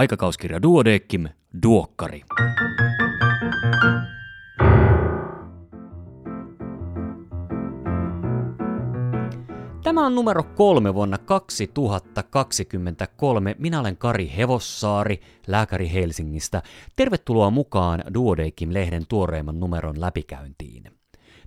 Aikakauskirja Duodeckim, Duokkari. Tämä on numero kolme vuonna 2023. Minä olen Kari Hevossaari, lääkäri Helsingistä. Tervetuloa mukaan Duodeckim-lehden tuoreimman numeron läpikäyntiin.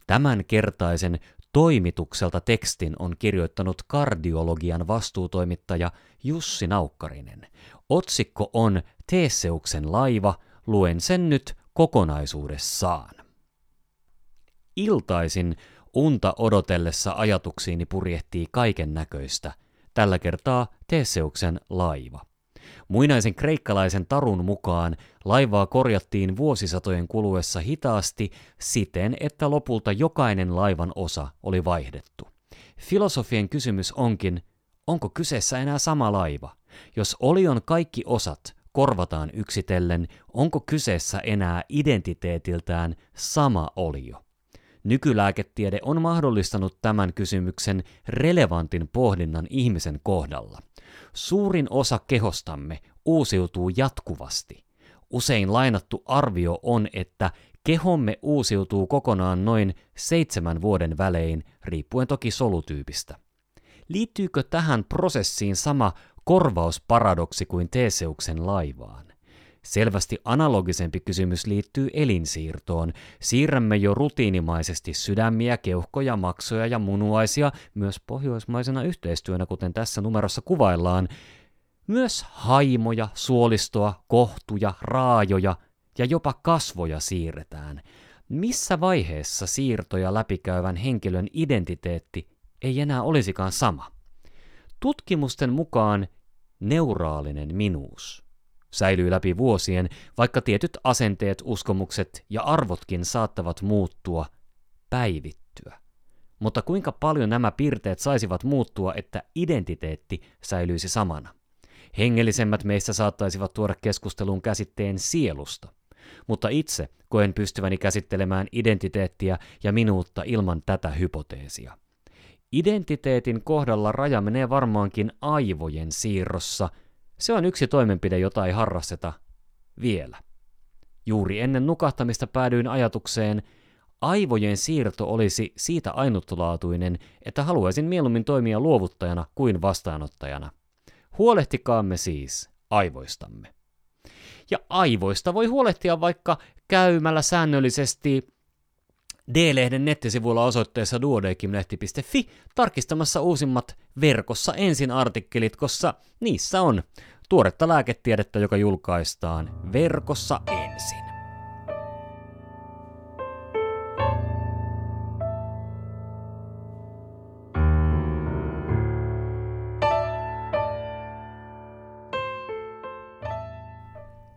Tämän kertaisen toimitukselta tekstin on kirjoittanut kardiologian vastuutoimittaja Jussi Naukkarinen. Otsikko on Teesseuksen laiva, luen sen nyt kokonaisuudessaan. Iltaisin unta odotellessa ajatuksiini purjehtii kaiken näköistä, tällä kertaa Teseuksen laiva. Muinaisen kreikkalaisen tarun mukaan laivaa korjattiin vuosisatojen kuluessa hitaasti siten, että lopulta jokainen laivan osa oli vaihdettu. Filosofien kysymys onkin, onko kyseessä enää sama laiva? Jos olion kaikki osat korvataan yksitellen, onko kyseessä enää identiteetiltään sama olio? Nykylääketiede on mahdollistanut tämän kysymyksen relevantin pohdinnan ihmisen kohdalla. Suurin osa kehostamme uusiutuu jatkuvasti. Usein lainattu arvio on, että kehomme uusiutuu kokonaan noin seitsemän vuoden välein, riippuen toki solutyypistä. Liittyykö tähän prosessiin sama korvausparadoksi kuin Teseuksen laivaan? Selvästi analogisempi kysymys liittyy elinsiirtoon. Siirrämme jo rutiinimaisesti sydämiä, keuhkoja, maksoja ja munuaisia myös pohjoismaisena yhteistyönä, kuten tässä numerossa kuvaillaan. Myös haimoja, suolistoa, kohtuja, raajoja ja jopa kasvoja siirretään. Missä vaiheessa siirtoja läpikäyvän henkilön identiteetti ei enää olisikaan sama? Tutkimusten mukaan neuraalinen minuus säilyy läpi vuosien, vaikka tietyt asenteet, uskomukset ja arvotkin saattavat muuttua, päivittyä. Mutta kuinka paljon nämä piirteet saisivat muuttua, että identiteetti säilyisi samana? Hengellisemmät meistä saattaisivat tuoda keskusteluun käsitteen sielusta, mutta itse koen pystyväni käsittelemään identiteettiä ja minuutta ilman tätä hypoteesia. Identiteetin kohdalla raja menee varmaankin aivojen siirrossa – se on yksi toimenpide, jota ei harrasteta vielä. Juuri ennen nukahtamista päädyin ajatukseen, aivojen siirto olisi siitä ainutlaatuinen, että haluaisin mieluummin toimia luovuttajana kuin vastaanottajana. Huolehtikaamme siis aivoistamme. Ja aivoista voi huolehtia vaikka käymällä säännöllisesti D-lehden nettisivuilla osoitteessa duodekimlehti.fi tarkistamassa uusimmat verkossa ensin artikkelit, koska niissä on tuoretta lääketiedettä, joka julkaistaan verkossa ensin.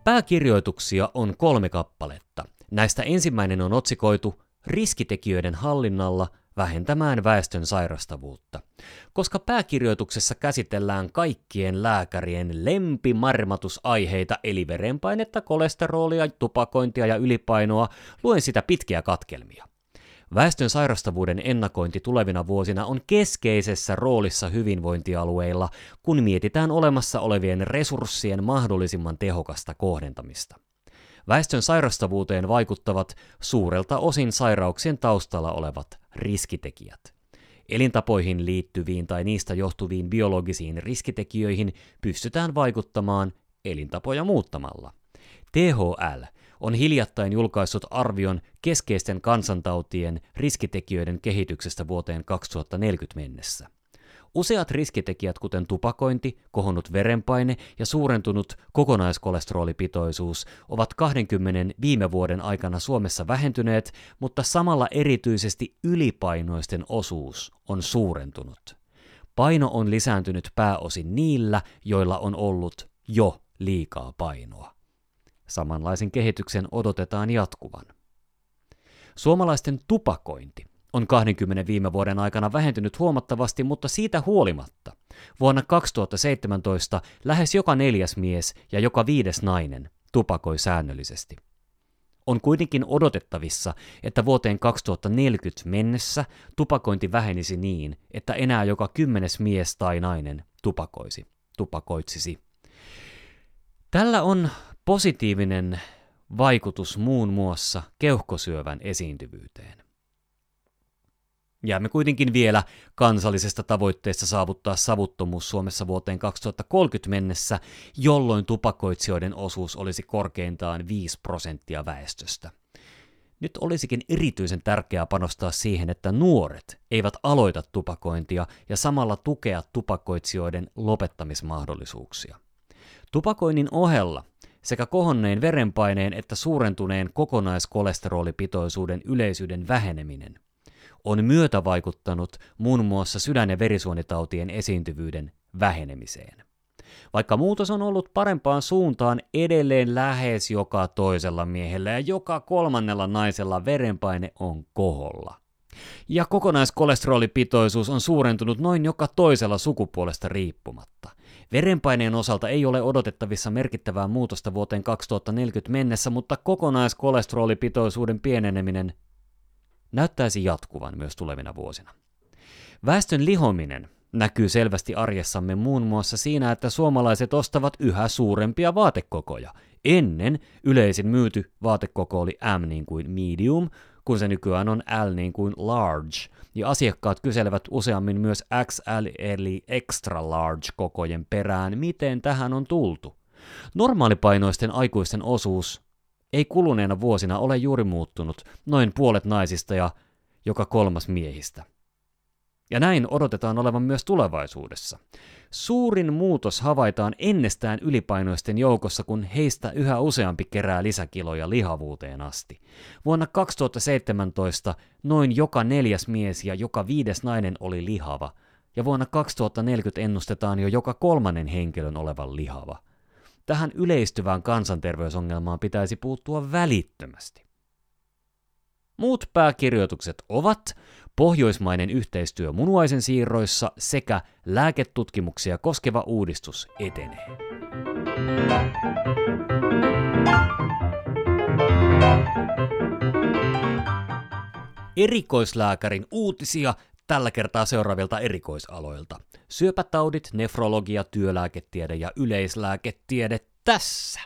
Pääkirjoituksia on kolme kappaletta. Näistä ensimmäinen on otsikoitu riskitekijöiden hallinnalla vähentämään väestön sairastavuutta. Koska pääkirjoituksessa käsitellään kaikkien lääkärien lempimarmatusaiheita eli verenpainetta, kolesterolia, tupakointia ja ylipainoa, luen sitä pitkiä katkelmia. Väestön sairastavuuden ennakointi tulevina vuosina on keskeisessä roolissa hyvinvointialueilla, kun mietitään olemassa olevien resurssien mahdollisimman tehokasta kohdentamista. Väestön sairastavuuteen vaikuttavat suurelta osin sairauksien taustalla olevat riskitekijät. Elintapoihin liittyviin tai niistä johtuviin biologisiin riskitekijöihin pystytään vaikuttamaan elintapoja muuttamalla. THL on hiljattain julkaissut arvion keskeisten kansantautien riskitekijöiden kehityksestä vuoteen 2040 mennessä. Useat riskitekijät, kuten tupakointi, kohonnut verenpaine ja suurentunut kokonaiskolesterolipitoisuus, ovat 20 viime vuoden aikana Suomessa vähentyneet, mutta samalla erityisesti ylipainoisten osuus on suurentunut. Paino on lisääntynyt pääosin niillä, joilla on ollut jo liikaa painoa. Samanlaisen kehityksen odotetaan jatkuvan. Suomalaisten tupakointi on 20 viime vuoden aikana vähentynyt huomattavasti, mutta siitä huolimatta vuonna 2017 lähes joka neljäs mies ja joka viides nainen tupakoi säännöllisesti. On kuitenkin odotettavissa, että vuoteen 2040 mennessä tupakointi vähenisi niin, että enää joka kymmenes mies tai nainen tupakoisi, tupakoitsisi. Tällä on positiivinen vaikutus muun muassa keuhkosyövän esiintyvyyteen. Jäämme kuitenkin vielä kansallisesta tavoitteesta saavuttaa savuttomuus Suomessa vuoteen 2030 mennessä, jolloin tupakoitsijoiden osuus olisi korkeintaan 5 prosenttia väestöstä. Nyt olisikin erityisen tärkeää panostaa siihen, että nuoret eivät aloita tupakointia ja samalla tukea tupakoitsijoiden lopettamismahdollisuuksia. Tupakoinnin ohella sekä kohonneen verenpaineen että suurentuneen kokonaiskolesterolipitoisuuden yleisyyden väheneminen on myötävaikuttanut muun muassa sydän- ja verisuonitautien esiintyvyyden vähenemiseen. Vaikka muutos on ollut parempaan suuntaan, edelleen lähes joka toisella miehellä ja joka kolmannella naisella verenpaine on koholla. Ja kokonaiskolesterolipitoisuus on suurentunut noin joka toisella sukupuolesta riippumatta. Verenpaineen osalta ei ole odotettavissa merkittävää muutosta vuoteen 2040 mennessä, mutta kokonaiskolesterolipitoisuuden pieneneminen näyttäisi jatkuvan myös tulevina vuosina. Väestön lihominen näkyy selvästi arjessamme muun muassa siinä, että suomalaiset ostavat yhä suurempia vaatekokoja. Ennen yleisin myyty vaatekoko oli M niin kuin medium, kun se nykyään on L niin kuin large, ja asiakkaat kyselevät useammin myös XL eli extra large kokojen perään, miten tähän on tultu. Normaalipainoisten aikuisten osuus ei kuluneena vuosina ole juuri muuttunut, noin puolet naisista ja joka kolmas miehistä. Ja näin odotetaan olevan myös tulevaisuudessa. Suurin muutos havaitaan ennestään ylipainoisten joukossa, kun heistä yhä useampi kerää lisäkiloja lihavuuteen asti. Vuonna 2017 noin joka neljäs mies ja joka viides nainen oli lihava, ja vuonna 2040 ennustetaan jo joka kolmannen henkilön olevan lihava. Tähän yleistyvään kansanterveysongelmaan pitäisi puuttua välittömästi. Muut pääkirjoitukset ovat pohjoismainen yhteistyö munuaisen siirroissa sekä lääketutkimuksia koskeva uudistus etenee. Erikoislääkärin uutisia tällä kertaa seuraavilta erikoisaloilta. Syöpätaudit, nefrologia, työlääketiede ja yleislääketiede tässä.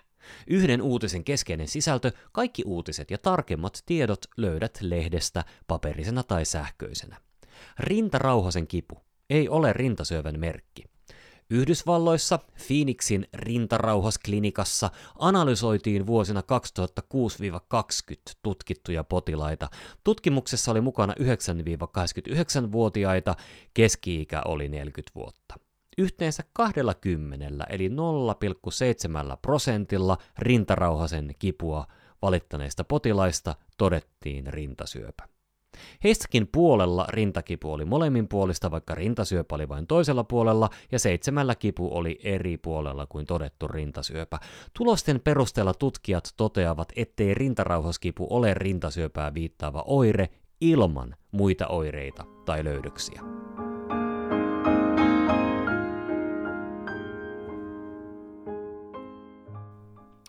Yhden uutisen keskeinen sisältö, kaikki uutiset ja tarkemmat tiedot löydät lehdestä paperisena tai sähköisenä. Rintarauhasen kipu ei ole rintasyövän merkki. Yhdysvalloissa Phoenixin rintarauhasklinikassa analysoitiin vuosina 2006-2020 tutkittuja potilaita. Tutkimuksessa oli mukana 9-89-vuotiaita, keski-ikä oli 40 vuotta. Yhteensä 20 eli 0,7 prosentilla rintarauhasen kipua valittaneista potilaista todettiin rintasyöpä. Heistäkin puolella rintakipu oli molemminpuolista, vaikka rintasyöpä oli vain toisella puolella, ja seitsemällä kipu oli eri puolella kuin todettu rintasyöpä. Tulosten perusteella tutkijat toteavat, ettei rintarauhaskipu ole rintasyöpää viittaava oire ilman muita oireita tai löydöksiä.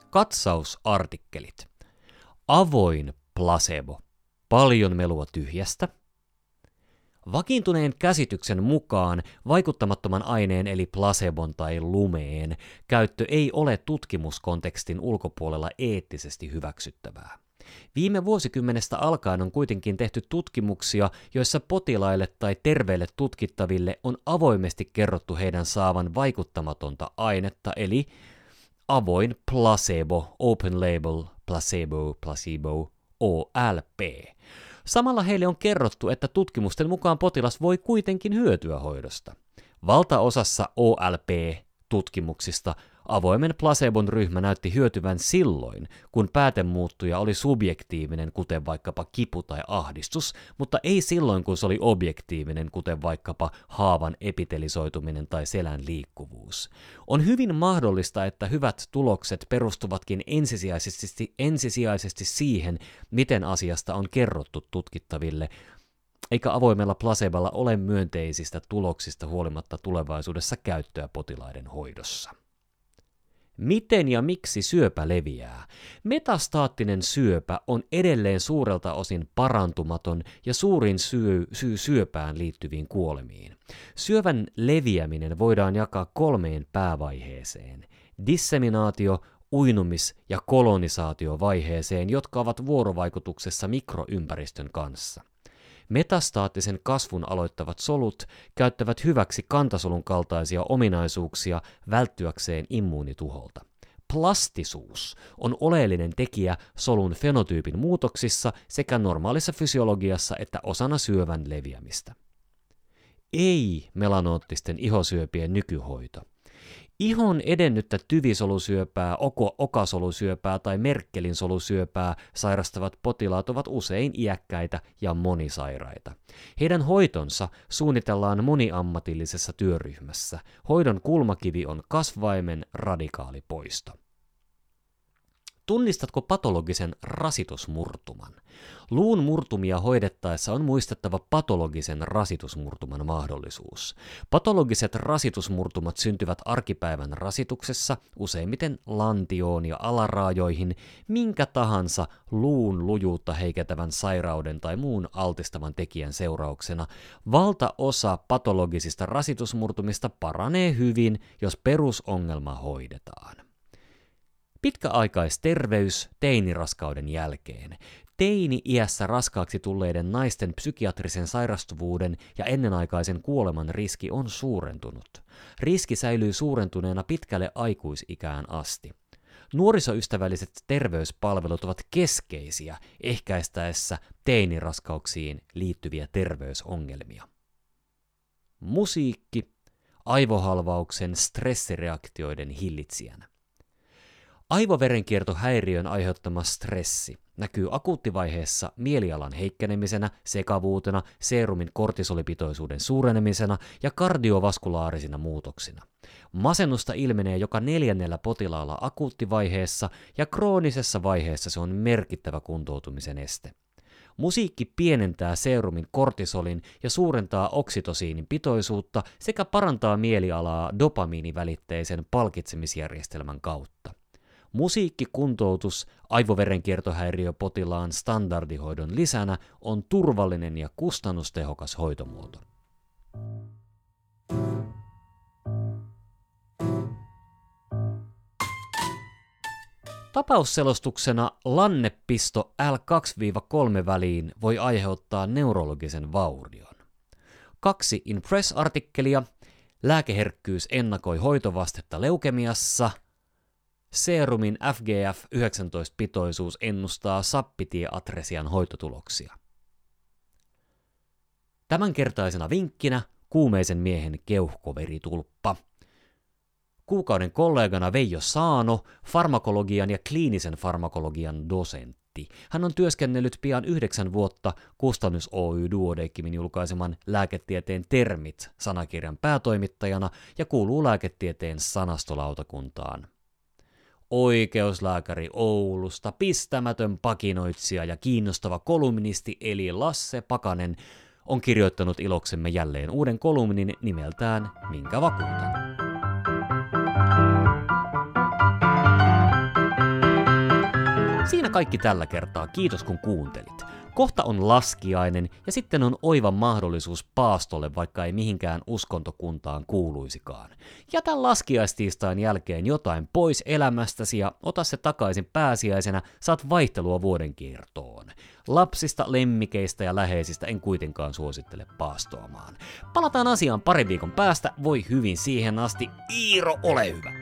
Katsausartikkelit. Avoin placebo paljon melua tyhjästä. Vakiintuneen käsityksen mukaan vaikuttamattoman aineen eli placebon tai lumeen käyttö ei ole tutkimuskontekstin ulkopuolella eettisesti hyväksyttävää. Viime vuosikymmenestä alkaen on kuitenkin tehty tutkimuksia, joissa potilaille tai terveille tutkittaville on avoimesti kerrottu heidän saavan vaikuttamatonta ainetta, eli avoin placebo, open label, placebo, placebo, OLP. Samalla heille on kerrottu, että tutkimusten mukaan potilas voi kuitenkin hyötyä hoidosta. Valtaosassa OLP-tutkimuksista Avoimen placebon ryhmä näytti hyötyvän silloin, kun päätemuuttuja oli subjektiivinen, kuten vaikkapa kipu tai ahdistus, mutta ei silloin, kun se oli objektiivinen, kuten vaikkapa haavan epitelisoituminen tai selän liikkuvuus. On hyvin mahdollista, että hyvät tulokset perustuvatkin ensisijaisesti, ensisijaisesti siihen, miten asiasta on kerrottu tutkittaville, eikä avoimella placebolla ole myönteisistä tuloksista huolimatta tulevaisuudessa käyttöä potilaiden hoidossa. Miten ja miksi syöpä leviää? Metastaattinen syöpä on edelleen suurelta osin parantumaton ja suurin syy, syy syöpään liittyviin kuolemiin. Syövän leviäminen voidaan jakaa kolmeen päävaiheeseen. disseminaatio, uinumis- ja kolonisaatiovaiheeseen, jotka ovat vuorovaikutuksessa mikroympäristön kanssa. Metastaattisen kasvun aloittavat solut käyttävät hyväksi kantasolun kaltaisia ominaisuuksia välttyäkseen immuunituholta. Plastisuus on oleellinen tekijä solun fenotyypin muutoksissa sekä normaalissa fysiologiassa että osana syövän leviämistä. Ei melanoottisten ihosyöpien nykyhoito. Ihon edennyttä tyvisolusyöpää, oko, okasolusyöpää tai Merkelin solusyöpää sairastavat potilaat ovat usein iäkkäitä ja monisairaita. Heidän hoitonsa suunnitellaan moniammatillisessa työryhmässä. Hoidon kulmakivi on kasvaimen radikaali poisto. Tunnistatko patologisen rasitusmurtuman? Luun murtumia hoidettaessa on muistettava patologisen rasitusmurtuman mahdollisuus. Patologiset rasitusmurtumat syntyvät arkipäivän rasituksessa, useimmiten lantioon ja alaraajoihin, minkä tahansa luun lujuutta heikentävän sairauden tai muun altistavan tekijän seurauksena. Valtaosa patologisista rasitusmurtumista paranee hyvin, jos perusongelma hoidetaan. Pitkäaikaisterveys teiniraskauden jälkeen. Teini-iässä raskaaksi tulleiden naisten psykiatrisen sairastuvuuden ja ennenaikaisen kuoleman riski on suurentunut. Riski säilyy suurentuneena pitkälle aikuisikään asti. Nuorisoystävälliset terveyspalvelut ovat keskeisiä ehkäistäessä teiniraskauksiin liittyviä terveysongelmia. Musiikki aivohalvauksen stressireaktioiden hillitsijänä. Aivoverenkiertohäiriön aiheuttama stressi näkyy akuuttivaiheessa mielialan heikkenemisenä, sekavuutena, seerumin kortisolipitoisuuden suurenemisena ja kardiovaskulaarisina muutoksina. Masennusta ilmenee joka neljännellä potilaalla akuuttivaiheessa ja kroonisessa vaiheessa se on merkittävä kuntoutumisen este. Musiikki pienentää seerumin kortisolin ja suurentaa oksitosiinin pitoisuutta sekä parantaa mielialaa dopamiinivälitteisen palkitsemisjärjestelmän kautta. Musiikkikuntoutus aivoverenkiertohäiriöpotilaan standardihoidon lisänä on turvallinen ja kustannustehokas hoitomuoto. Tapausselostuksena lannepisto L2-3 väliin voi aiheuttaa neurologisen vaurion. Kaksi Impress-artikkelia. Lääkeherkkyys ennakoi hoitovastetta leukemiassa – Serumin FGF-19-pitoisuus ennustaa sappitieatresian hoitotuloksia. Tämänkertaisena vinkkinä kuumeisen miehen keuhkoveritulppa. Kuukauden kollegana Veijo Saano, farmakologian ja kliinisen farmakologian dosentti. Hän on työskennellyt pian yhdeksän vuotta Kustannus Oy Duodeckimin julkaiseman lääketieteen termit sanakirjan päätoimittajana ja kuuluu lääketieteen sanastolautakuntaan oikeuslääkäri Oulusta, pistämätön pakinoitsija ja kiinnostava kolumnisti eli Lasse Pakanen on kirjoittanut iloksemme jälleen uuden kolumnin nimeltään Minkä vakuutan. Siinä kaikki tällä kertaa. Kiitos kun kuuntelit. Kohta on laskiainen ja sitten on oiva mahdollisuus paastolle, vaikka ei mihinkään uskontokuntaan kuuluisikaan. Jätä laskiaistiistain jälkeen jotain pois elämästäsi ja ota se takaisin pääsiäisenä, saat vaihtelua vuoden kiertoon. Lapsista, lemmikeistä ja läheisistä en kuitenkaan suosittele paastoamaan. Palataan asiaan parin viikon päästä, voi hyvin siihen asti. Iiro, ole hyvä!